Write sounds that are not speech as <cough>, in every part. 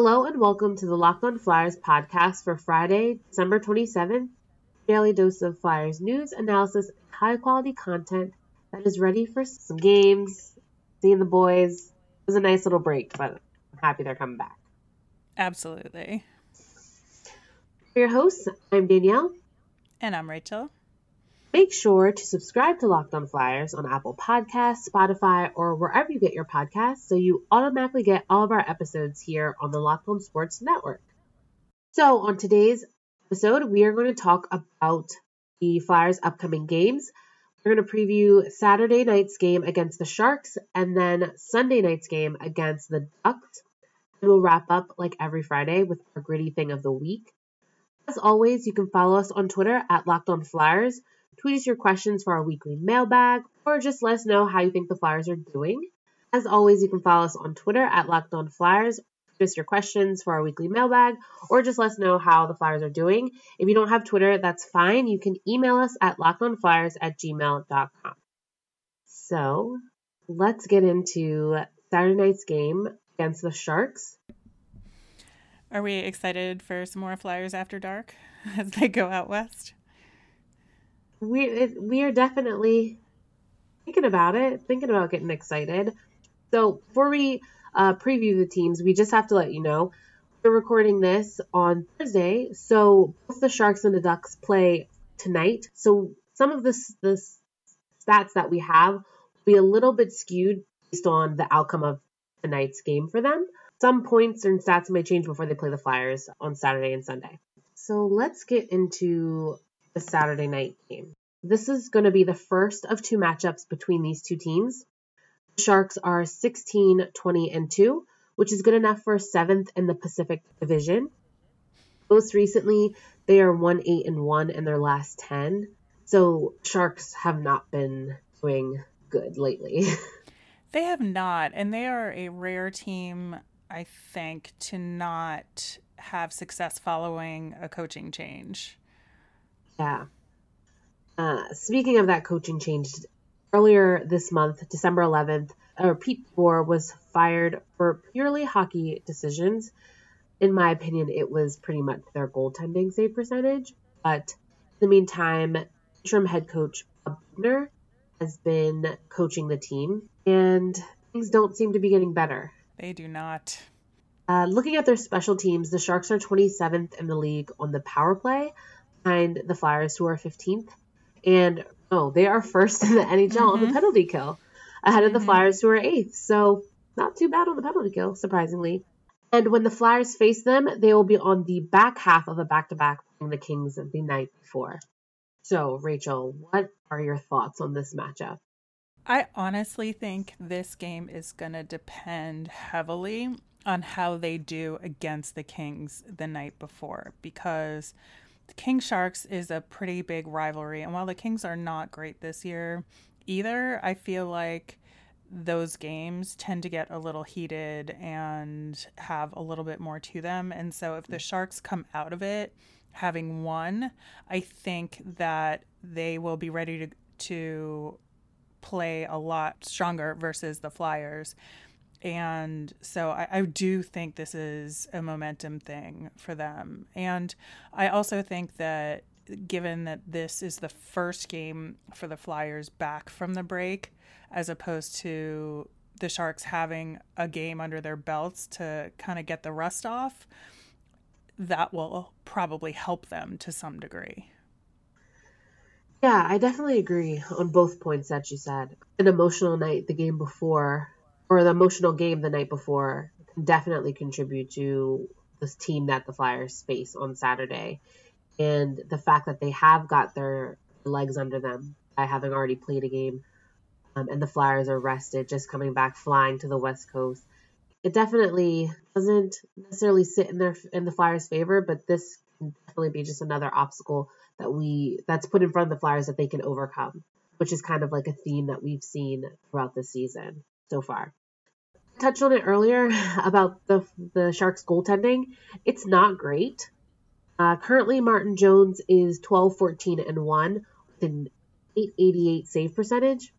Hello and welcome to the Locked On Flyers podcast for Friday, December 27th. Daily dose of Flyers news, analysis, and high quality content that is ready for some games, seeing the boys. It was a nice little break, but I'm happy they're coming back. Absolutely. For your hosts, I'm Danielle. And I'm Rachel. Make sure to subscribe to Locked On Flyers on Apple Podcasts, Spotify, or wherever you get your podcasts so you automatically get all of our episodes here on the Locked On Sports Network. So, on today's episode, we are going to talk about the Flyers' upcoming games. We're going to preview Saturday night's game against the Sharks and then Sunday night's game against the Ducks. And we'll wrap up like every Friday with our gritty thing of the week. As always, you can follow us on Twitter at Locked On Flyers tweet us your questions for our weekly mailbag, or just let us know how you think the Flyers are doing. As always, you can follow us on Twitter at Locked Flyers. Tweet us your questions for our weekly mailbag, or just let us know how the Flyers are doing. If you don't have Twitter, that's fine. You can email us at lockedonflyers at gmail.com. So let's get into Saturday night's game against the Sharks. Are we excited for some more Flyers after dark <laughs> as they go out west? We it, we are definitely thinking about it, thinking about getting excited. So before we uh, preview the teams, we just have to let you know we're recording this on Thursday, so both the Sharks and the Ducks play tonight. So some of this the stats that we have will be a little bit skewed based on the outcome of tonight's game for them. Some points and stats may change before they play the Flyers on Saturday and Sunday. So let's get into the Saturday night game. This is going to be the first of two matchups between these two teams. The Sharks are 16, 20, and 2, which is good enough for seventh in the Pacific Division. Most recently, they are 1 8 and 1 in their last 10. So, Sharks have not been doing good lately. <laughs> they have not, and they are a rare team, I think, to not have success following a coaching change. Yeah. Uh, speaking of that coaching change, earlier this month, December 11th, uh, Pete DeBoer was fired for purely hockey decisions. In my opinion, it was pretty much their goaltending save percentage. But in the meantime, interim head coach Bob Boughner has been coaching the team, and things don't seem to be getting better. They do not. Uh, looking at their special teams, the Sharks are 27th in the league on the power play, behind the Flyers, who are 15th. And oh, they are first in the NHL mm-hmm. on the mm-hmm. penalty kill, ahead of the mm-hmm. Flyers, who are eighth. So not too bad on the penalty kill, surprisingly. And when the Flyers face them, they will be on the back half of a back to back playing the Kings the night before. So, Rachel, what are your thoughts on this matchup? I honestly think this game is going to depend heavily on how they do against the Kings the night before because King Sharks is a pretty big rivalry. And while the Kings are not great this year either, I feel like those games tend to get a little heated and have a little bit more to them. And so if the mm. Sharks come out of it having won, I think that they will be ready to to play a lot stronger versus the Flyers. And so I, I, do think this is a momentum thing for them. And I also think that given that this is the first game for the Flyers back from the break, as opposed to the Sharks having a game under their belts to kind of get the rust off, that will probably help them to some degree. Yeah, I definitely agree on both points that you said. An emotional night the game before or the emotional game the night before can definitely contribute to this team that the Flyers face on Saturday. And the fact that they have got their legs under them by having already played a game um, and the Flyers are rested, just coming back flying to the West Coast. It definitely doesn't necessarily sit in their in the Flyers' favor, but this can definitely be just another obstacle that we that's put in front of the Flyers that they can overcome, which is kind of like a theme that we've seen throughout the season so far. Touched on it earlier <laughs> about the the Sharks goaltending. It's not great. Uh, currently, Martin Jones is 12, 14, and 1 with an 888 save percentage.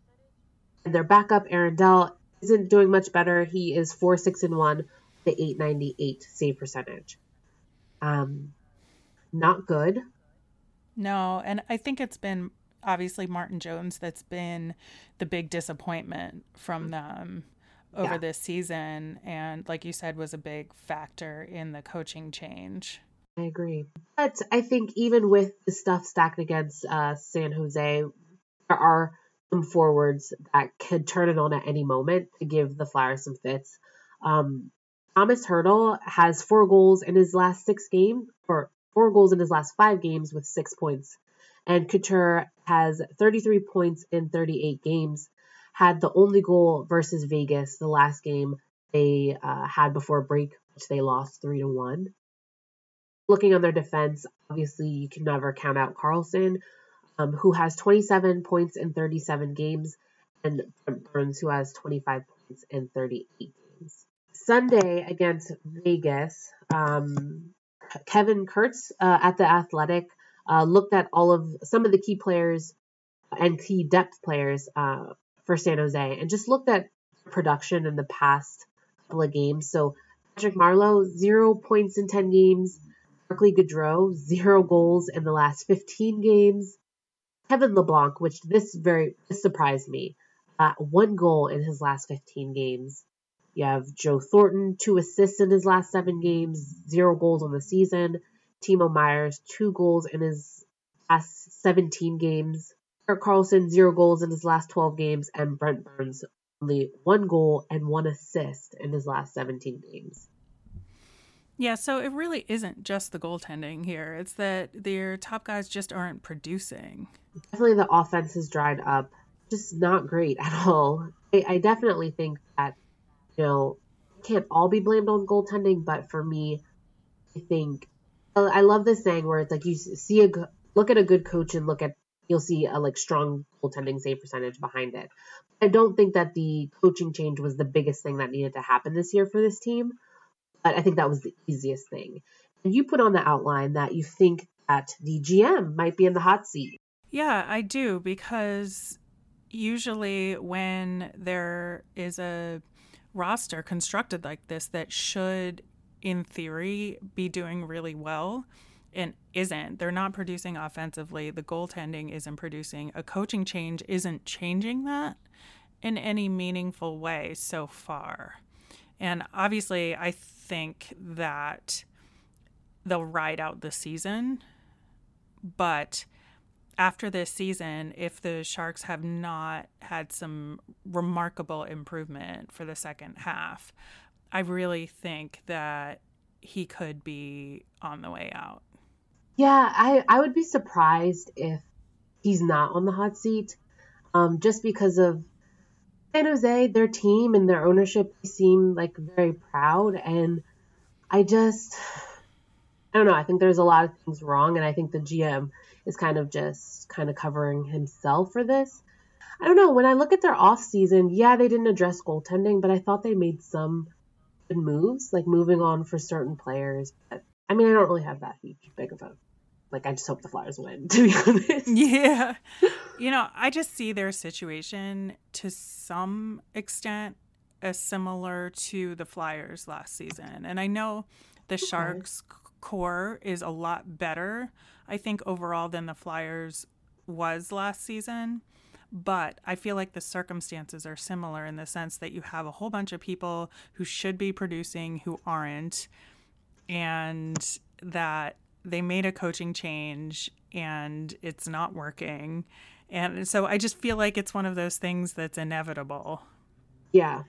And their backup, Aaron Dell, isn't doing much better. He is 4, 6, and 1 the 898 save percentage. Um, not good. No, and I think it's been obviously Martin Jones that's been the big disappointment from them over yeah. this season and like you said was a big factor in the coaching change. I agree. But I think even with the stuff stacked against uh, San Jose, there are some forwards that could turn it on at any moment to give the Flyers some fits. Um, Tomas Hertl has four goals in his last six games, or four goals in his last five games with six points. And Couture has 33 points in 38 games. Had the only goal versus Vegas, the last game they uh, had before break, which they lost three to one. Looking on their defense, obviously you can never count out Karlsson, um, who has 27 points in 37 games, and Burns, who has 25 points in 38 games. Sunday against Vegas, um, Kevin Kurtz uh, at the Athletic uh, looked at all of some of the key players and key depth players uh, for San Jose and just looked at production in the past couple of games. So Patrick Marleau, zero points in 10 games. Barclay Goodrow, zero goals in the last 15 games. Kevin Labanc, which this very this surprised me, uh, one goal in his last 15 games. You have Joe Thornton, two assists in his last seven games, zero goals on the season. Timo Myers, two goals in his last 17 games. Erik Karlsson, zero goals in his last 12 games. And Brent Burns, only one goal and one assist in his last 17 games. Yeah, so it really isn't just the goaltending here. It's that their top guys just aren't producing. Definitely the offense has dried up. Just not great at all. I, I definitely think that, you know, can't all be blamed on goaltending, but for me, I think Uh, I love this saying where it's like you see a look at a good coach and look at you'll see a like strong goaltending save percentage behind it. I don't think that the coaching change was the biggest thing that needed to happen this year for this team, but I think that was the easiest thing. And you put on the outline that you think that the GM might be in the hot seat. Yeah, I do because usually when there is a roster constructed like this that should in theory, be doing really well and isn't. They're not producing offensively. The goaltending isn't producing. A coaching change isn't changing that in any meaningful way so far. And obviously, I think that they'll ride out the season. But after this season, if the Sharks have not had some remarkable improvement for the second half, I really think that he could be on the way out. Yeah, I, I would be surprised if he's not on the hot seat. Um, just because of San Jose, their team and their ownership seem like very proud. And I just, I don't know. I think there's a lot of things wrong. And I think the GM is kind of just kind of covering himself for this. I don't know. When I look at their off season, yeah, they didn't address goaltending, but I thought they made some good moves, like moving on for certain players. But I mean, I don't really have that huge big of a like. I just hope the Flyers win, <laughs> to be honest. Yeah, <laughs> you know, I just see their situation to some extent as similar to the Flyers last season, and I know the okay. Sharks core is a lot better, I think, overall than the Flyers was last season. But I feel like the circumstances are similar in the sense that you have a whole bunch of people who should be producing who aren't, and that they made a coaching change and it's not working. And so I just feel like it's one of those things that's inevitable. Yeah.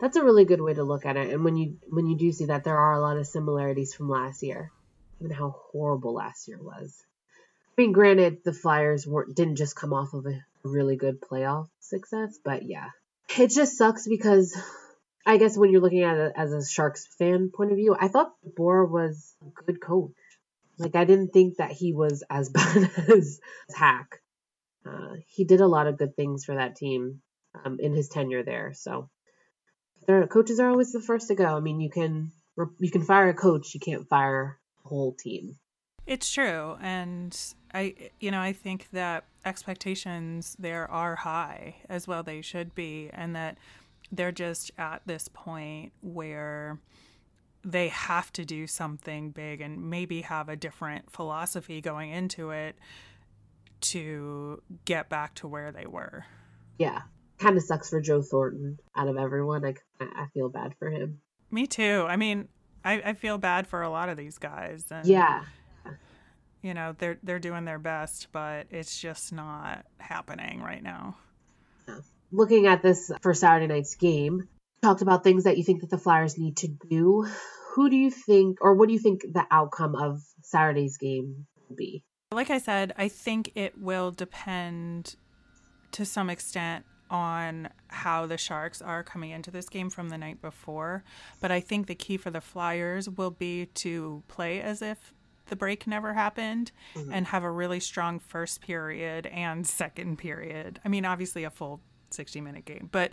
That's a really good way to look at it. And when you when you do see that there are a lot of similarities from last year, even how horrible last year was. I mean, granted, the Flyers weren't didn't just come off of a really good playoff success. But yeah, it just sucks because I guess when you're looking at it as a Sharks fan point of view, I thought Boer was a good coach. Like I didn't think that he was as <laughs> bad as Hack. Uh, he did a lot of good things for that team um, in his tenure there. So their coaches are always the first to go. I mean, you can you can fire a coach, you can't fire a whole team. It's true, and I you know I think that expectations there are high as well they should be and that they're just at this point where they have to do something big and maybe have a different philosophy going into it to get back to where they were. Yeah. Kind of sucks for Joe Thornton out of everyone. I, I feel bad for him. Me too. I mean, I, I feel bad for a lot of these guys. And, yeah. You know, they're they're doing their best, but it's just not happening right now. Looking at this for Saturday night's game, talked about things that you think that the Flyers need to do. Who do you think, or what do you think the outcome of Saturday's game will be? Like I said, I think it will depend to some extent on how the Sharks are coming into this game from the night before. But I think the key for the Flyers will be to play as if the break never happened mm-hmm. and have a really strong first period and second period. I mean, obviously a full 60 minute game, but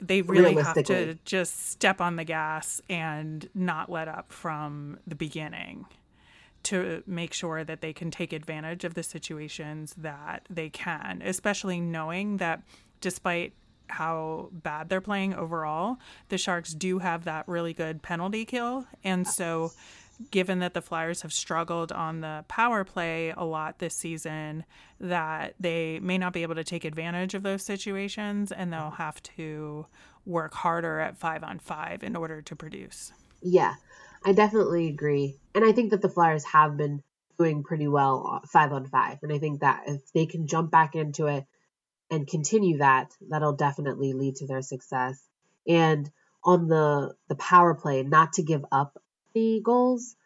they really have to just step on the gas and not let up from the beginning to make sure that they can take advantage of the situations that they can, especially knowing that despite how bad they're playing overall, the Sharks do have that really good penalty kill. And so given that the Flyers have struggled on the power play a lot this season, that they may not be able to take advantage of those situations and they'll have to work harder at five on five in order to produce. Yeah, I definitely agree. And I think that the Flyers have been doing pretty well five on five. And I think that if they can jump back into it and continue that, that'll definitely lead to their success. And on the the power play, not to give up goals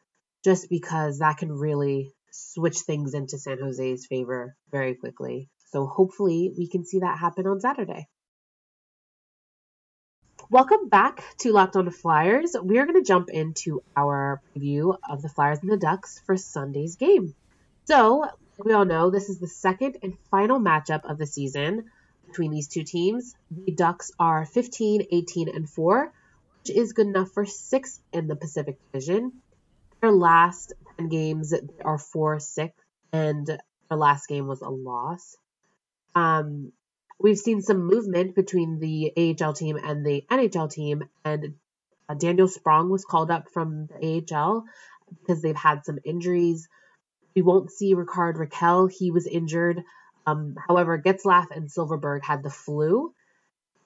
just because that can really switch things into San Jose's favor very quickly. So hopefully we can see that happen on Saturday. Welcome back to Locked On Flyers. We are going to jump into our preview of the Flyers and the Ducks for Sunday's game. So, we all know this is the second and final matchup of the season between these two teams. The Ducks are 15, 18, and 4, which is good enough for sixth in the Pacific Division. Their last 10 games are 4 6, and their last game was a loss. Um, we've seen some movement between the AHL team and the NHL team, and uh, Daniel Sprong was called up from the AHL because they've had some injuries. We won't see Rickard Rakell, He was injured. Um, however, Getzlaf and Silfverberg had the flu.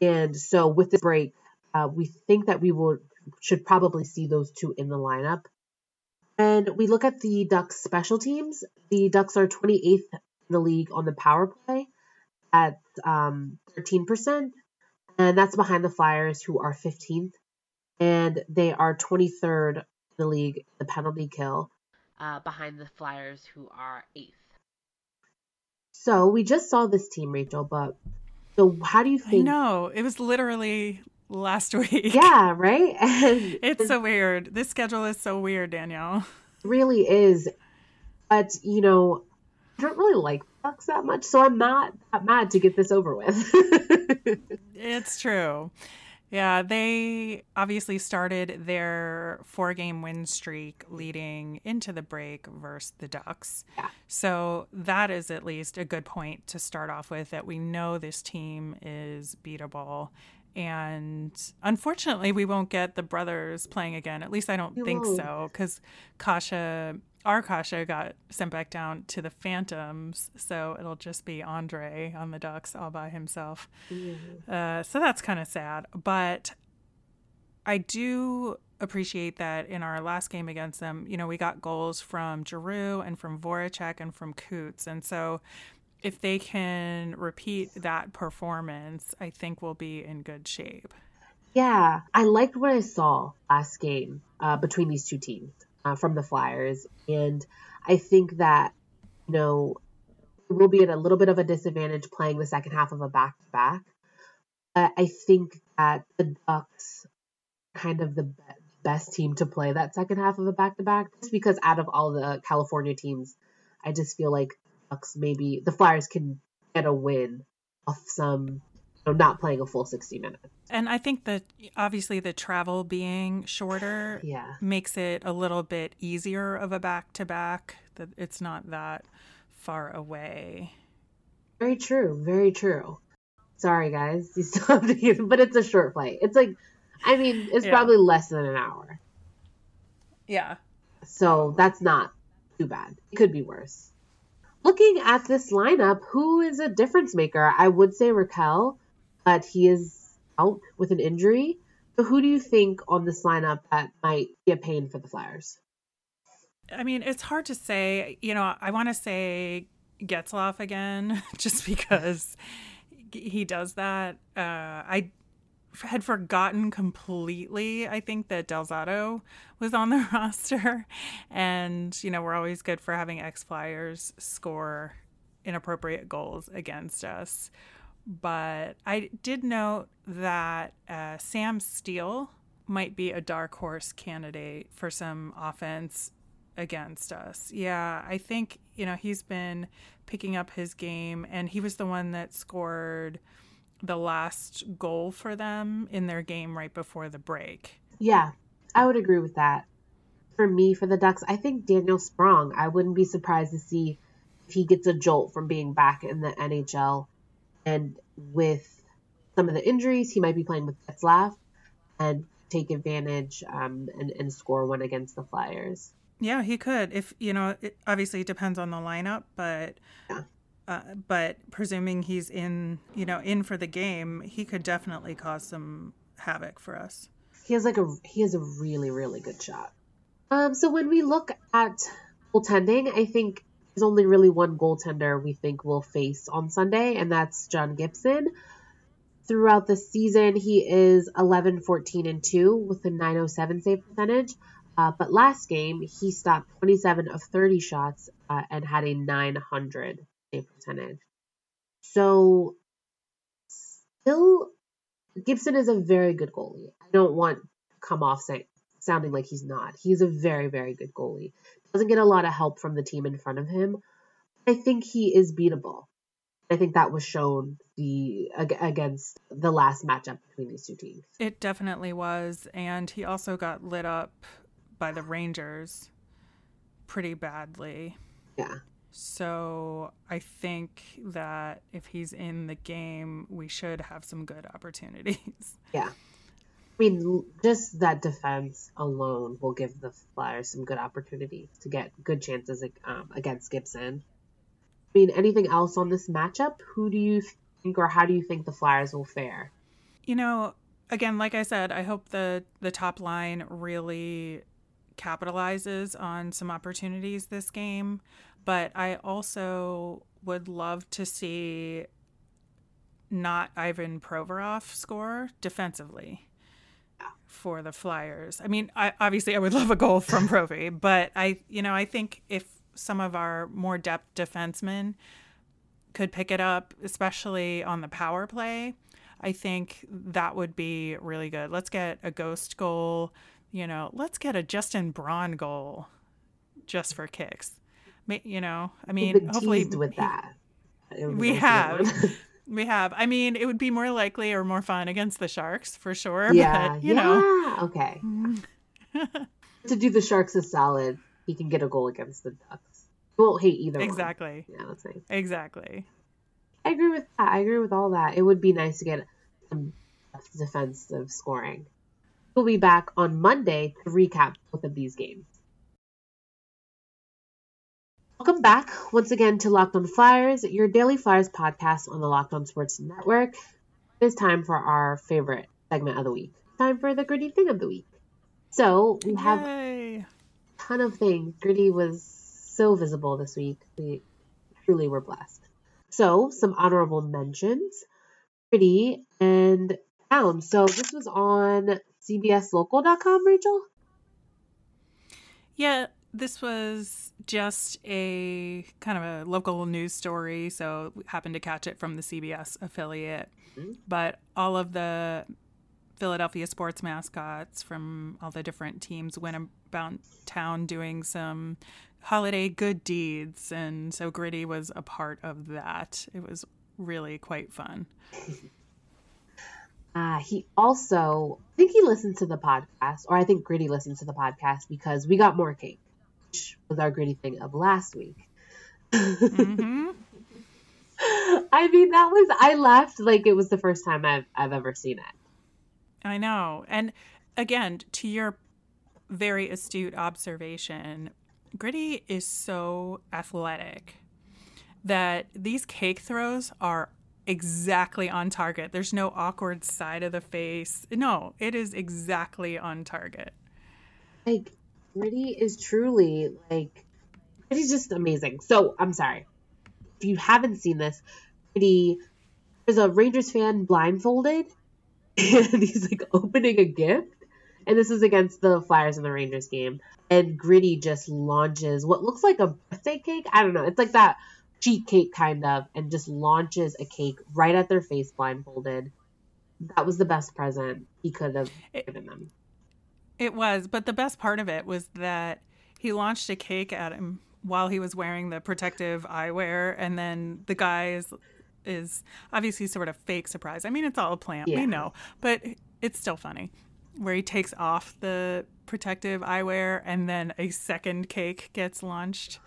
And so with the break, uh, we think that we will should probably see those two in the lineup. And we look at the Ducks special teams. The Ducks are 28th in the league on the power play at um, 13%, and that's behind the Flyers, who are 15th, and they are 23rd in the league in the penalty kill, uh, behind the Flyers, who are 8th. So we just saw this team, Rachel, but so how do you think? No, it was literally last <laughs> week. Yeah, right? <laughs> it's so weird. This schedule is so weird, Danielle. Really is. But, you know, I don't really like Ducks that much, so I'm not that mad to get this over with. <laughs> it's true. Yeah, they obviously started their four game win streak leading into the break versus the Ducks. Yeah. So that is at least a good point to start off with that we know this team is beatable and unfortunately we won't get the brothers playing again. At least i don't you think won't. so because Kase our Kase got sent back down to the phantoms. So it'll just be Ondrej on the ducks all by himself. Mm-hmm. uh, so that's kind of sad. But i do appreciate that in our last game against them you know we got goals from Giroux and from Voracek and from Coots. And so if they can repeat that performance, I think we'll be in good shape. Yeah, I liked what I saw last game uh, between these two teams uh, from the Flyers, and I think that you know we'll be at a little bit of a disadvantage playing the second half of a back to back. But I think that the Ducks kind of the best team to play that second half of a back to back, just because out of all the California teams, I just feel like Ducks maybe the Flyers can get a win off some you know, not playing a full 60 minutes. And I think that obviously the travel being shorter yeah. makes it a little bit easier of a back to back that it's not that far away. Very true, very true. Sorry guys, you still have to <laughs> use but it's a short flight. It's like I mean, it's yeah. probably less than an hour. Yeah. So that's not too bad. It could be worse. Looking at this lineup, who is a difference maker? I would say Rakell, but he is out with an injury. So who do you think on this lineup that might be a pain for the Flyers? I mean, it's hard to say. You know, I want to say Getzlaf again, <laughs> just because he does that. Uh, I had forgotten completely. I think that Del Zotto was on the <laughs> roster, and you know we're always good for having ex Flyers score inappropriate goals against us. But I did note that uh, Sam Steel might be a dark horse candidate for some offense against us. Yeah, I think, you know, he's been picking up his game and he was the one that scored the last goal for them in their game right before the break. Yeah, I would agree with that. For me, for the Ducks, I think Daniel Sprong. I wouldn't be surprised to see if he gets a jolt from being back in the NHL. And with some of the injuries, he might be playing with Getzlaf and take advantage um, and, and score one against the Flyers. Yeah, he could. If you know, it obviously depends on the lineup, but yeah. Uh, but presuming he's in, you know, in for the game, he could definitely cause some havoc for us. He has like a he has a really really good shot. Um, so when we look at goaltending, I think there's only really one goaltender we think will face on Sunday, and that's John Gibson. Throughout the season, he is 11, 14, and 2 with a 907 save percentage. Uh, but last game, he stopped 27 of 30 shots uh, and had a 900 percentage. So, still, Gibson is a very good goalie. I don't want to come off saying, sounding like he's not. He's a very, very good goalie. Doesn't get a lot of help from the team in front of him. I think he is beatable. I think that was shown the against the last matchup between these two teams. It definitely was, and he also got lit up by the Rangers pretty badly. Yeah. So I think that if he's in the game, we should have some good opportunities. <laughs> Yeah. I mean, just that defense alone will give the Flyers some good opportunities to get good chances um, against Gibson. I mean, anything else on this matchup? Who do you think, or how do you think the Flyers will fare? You know, again, like I said, I hope the the top line really capitalizes on some opportunities this game, but I also would love to see not Ivan Provorov score defensively for the Flyers. I mean, I, obviously I would love a goal from Provi, <laughs> but I, you know, I think if some of our more depth defensemen could pick it up, especially on the power play, I think that would be really good. Let's get a ghost goal you know, let's get a Justin Braun goal just for kicks. You know, I mean, hopefully with that. We have. <laughs> we have. I mean, it would be more likely or more fun against the Sharks for sure. Yeah. But, you yeah. know. Okay. Mm-hmm. to do the Sharks a solid, he can get a goal against the Ducks. He won't hate either exactly. One. Yeah, that's nice. Exactly. I agree with that. I agree with all that. It would be nice to get some defensive scoring. We'll be back on Monday to recap both of these games. Welcome back once again to Locked On Flyers, your daily Flyers podcast on the Locked On Sports Network. It is time for our favorite segment of the week. Time for the gritty thing of the week. So we have Yay. a ton of things. Gritty was so visible this week. We truly were blessed. So some honorable mentions. Gritty and Town. So this was on CBSLocal.com, Rachel? Yeah, this was just a kind of a local news story, so we happened to catch it from the CBS affiliate. Mm-hmm. But all of the Philadelphia sports mascots from all the different teams went about town doing some holiday good deeds, and so Gritty was a part of that. It was really quite fun. <laughs> Uh, he also, I think he listened to the podcast, or I think Gritty listened to the podcast because we got more cake, which was our Gritty thing of last week. Mm-hmm. <laughs> I mean, that was, I laughed like it was the first time I've, I've ever seen it. I know. And again, to your very astute observation. Gritty is so athletic that these cake throws are exactly on target. There's no awkward side of the face. No, it is exactly on target. Like Gritty is truly like Gritty's just amazing. So I'm sorry. If you haven't seen this, Gritty there's a Rangers fan blindfolded <laughs> and he's like opening a gift. And this is against the Flyers in the Rangers game. And Gritty just launches what looks like a birthday cake. I don't know. It's like that sheet cake kind of, and just launches a cake right at their face blindfolded. That was the best present he could have given them. It was, but the best part of it was that he launched a cake at him while he was wearing the protective eyewear, and then the guy is, is obviously sort of fake surprise. I mean, it's all a plant, yeah. we know, but it's still funny where he takes off the protective eyewear and then a second cake gets launched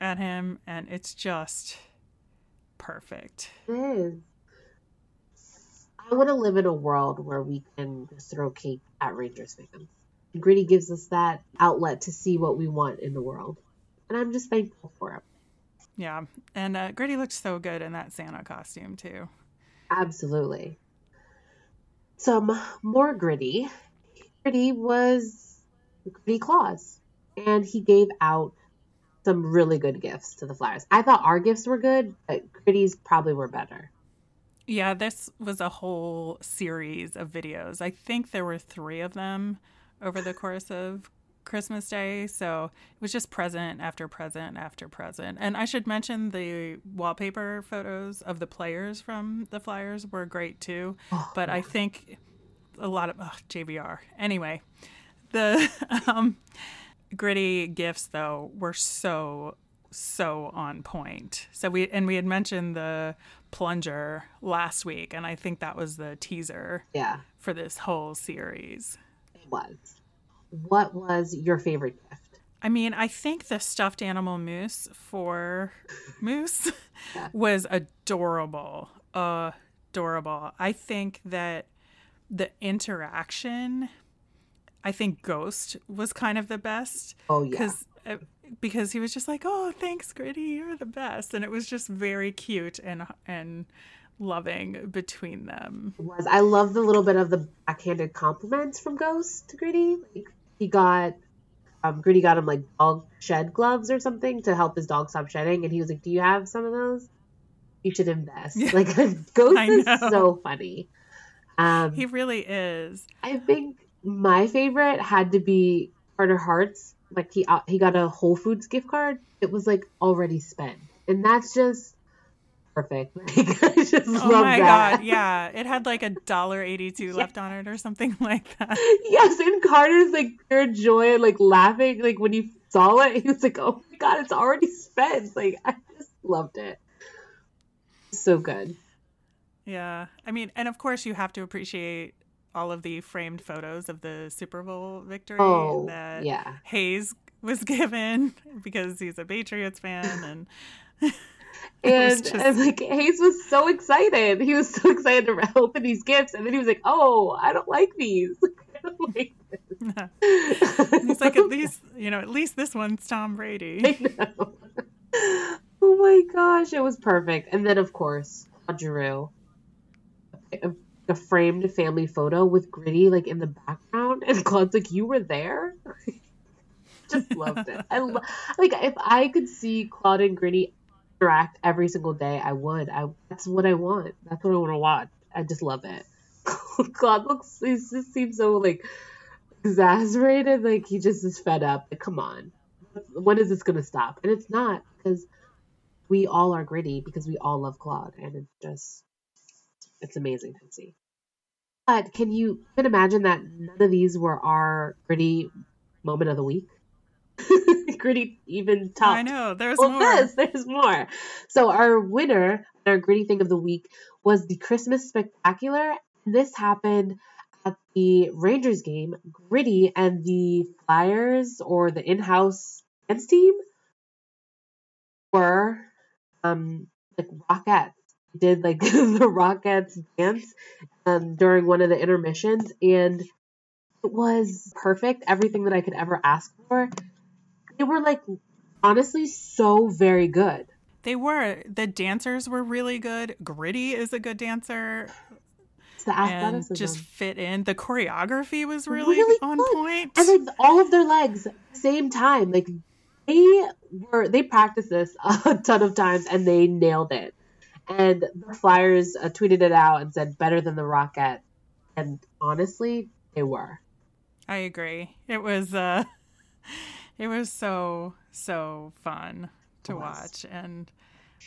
at him, and it's just perfect. It is. I want to live in a world where we can just throw cake at Rangers fans. Gritty gives us that outlet to see what we want in the world. And I'm just thankful for it. Yeah. And uh, Gritty looked so good in that Santa costume, too. Absolutely. Some more Gritty. Gritty was Gritty Claus. And he gave out some really good gifts to the Flyers. I thought our gifts were good, but Gritty's probably were better. Yeah, this was a whole series of videos. I think there were three of them over the course of Christmas Day. So it was just present after present after present. And I should mention the wallpaper photos of the players from the Flyers were great too. Oh, but I think a lot of oh, JVR. Anyway, the <laughs> um, gritty gifts though were so so on point. So we and we had mentioned the plunger last week and I think that was the teaser yeah for this whole series. It was. What was your favorite gift? I mean, I think the stuffed animal moose for <laughs> Moose yeah. was adorable. Adorable. I think that the interaction I think Ghost was kind of the best. Oh yeah. Because because he was just like, "Oh, thanks, Gritty, you're the best," and it was just very cute and and loving between them. It was I love the little bit of the backhanded compliments from Ghost to Gritty. Like he got um, Gritty got him like dog shed gloves or something to help his dog stop shedding, and he was like, "Do you have some of those? You should invest." Yeah. Like <laughs> <laughs> Ghost is so funny. Um, he really is. I think my favorite had to be Carter Hart's. Like he uh, he got a Whole Foods gift card. It was like already spent, and that's just perfect. <laughs> Like, I just oh love my that. god, yeah! It had like a dollar eighty two <laughs> yeah. left on it or something <laughs> like that. Yes, and Carter's like pure joy and like laughing. Like when he saw it, he was like, "Oh my god, it's already spent!" Like I just loved it. So good. Yeah, I mean, and of course you have to appreciate all of the framed photos of the Super Bowl victory oh, that yeah. Hayes was <laughs> given because he's a Patriots fan and <laughs> and, just... and like Hayes was so excited. He was so <laughs> excited to open these gifts and then he was like, "Oh, I don't like these." like he's like, "At least, you know, at least this one's Tom Brady." Oh my gosh, it was perfect. And then of course, Drew a framed family photo with Gritty like in the background, and Claude's like, "You were there." <laughs> Just loved it. I lo- like if I could see Claude and Gritty interact every single day, I would. I that's what I want. That's what I want to watch. I just love it. <laughs> Claude looks he just seems so like exasperated, like he just is fed up. Like, come on, when is this gonna stop? And it's not because we all are gritty because we all love Claude, and it's just it's amazing to see. But can you can imagine that none of these were our gritty moment of the week? <laughs> gritty even top. I know. There's well, more. Yes, there's more. So our winner, our gritty thing of the week, was the Christmas Spectacular. This happened at the Rangers game. Gritty and the Flyers or the in-house dance team were um like Rockettes did like <laughs> the Rockettes dance um, during one of the intermissions, and It was perfect, everything that I could ever ask for. They were like honestly so very good. They were. The dancers were really good. Gritty is a good dancer. And just fit in. The choreography was really, Really on good. point. and like all of their legs same time like they were they practiced this <laughs> a ton of times and they nailed it and the flyers uh, tweeted it out and said better than the rocket and honestly they were I agree. It was uh <laughs> it was so so fun to watch and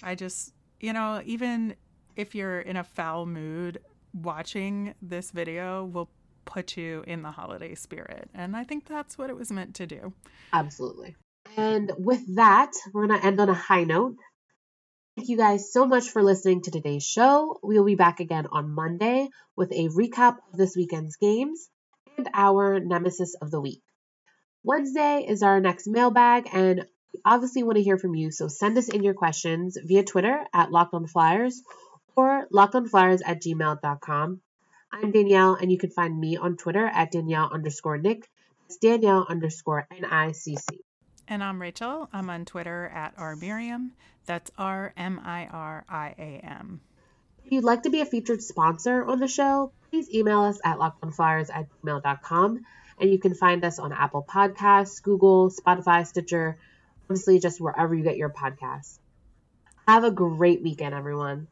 I just you know, even if you're in a foul mood, watching this video will put you in the holiday spirit. And I think that's what it was meant to do. absolutely and with that we're going to end on a high note thank you guys so much for listening to today's show we will be back again on monday with a recap of this weekend's games and our nemesis of the week Wednesday is our next mailbag, and we obviously want to hear from you. So send us in your questions via Twitter at Locked On Flyers or lockedonflyers at gmail.com. I'm Danielle, and you can find me on Twitter at Danielle underscore Nick. It's Danielle underscore N-I-C-C. And I'm Rachel. I'm on Twitter at rmiriam. That's R M I R I A M. If you'd like to be a featured sponsor on the show, please email us at lockedonflyers at gmail.com. And you can find us on Apple Podcasts, Google, Spotify, Stitcher, honestly, just wherever you get your podcasts. Have a great weekend, everyone.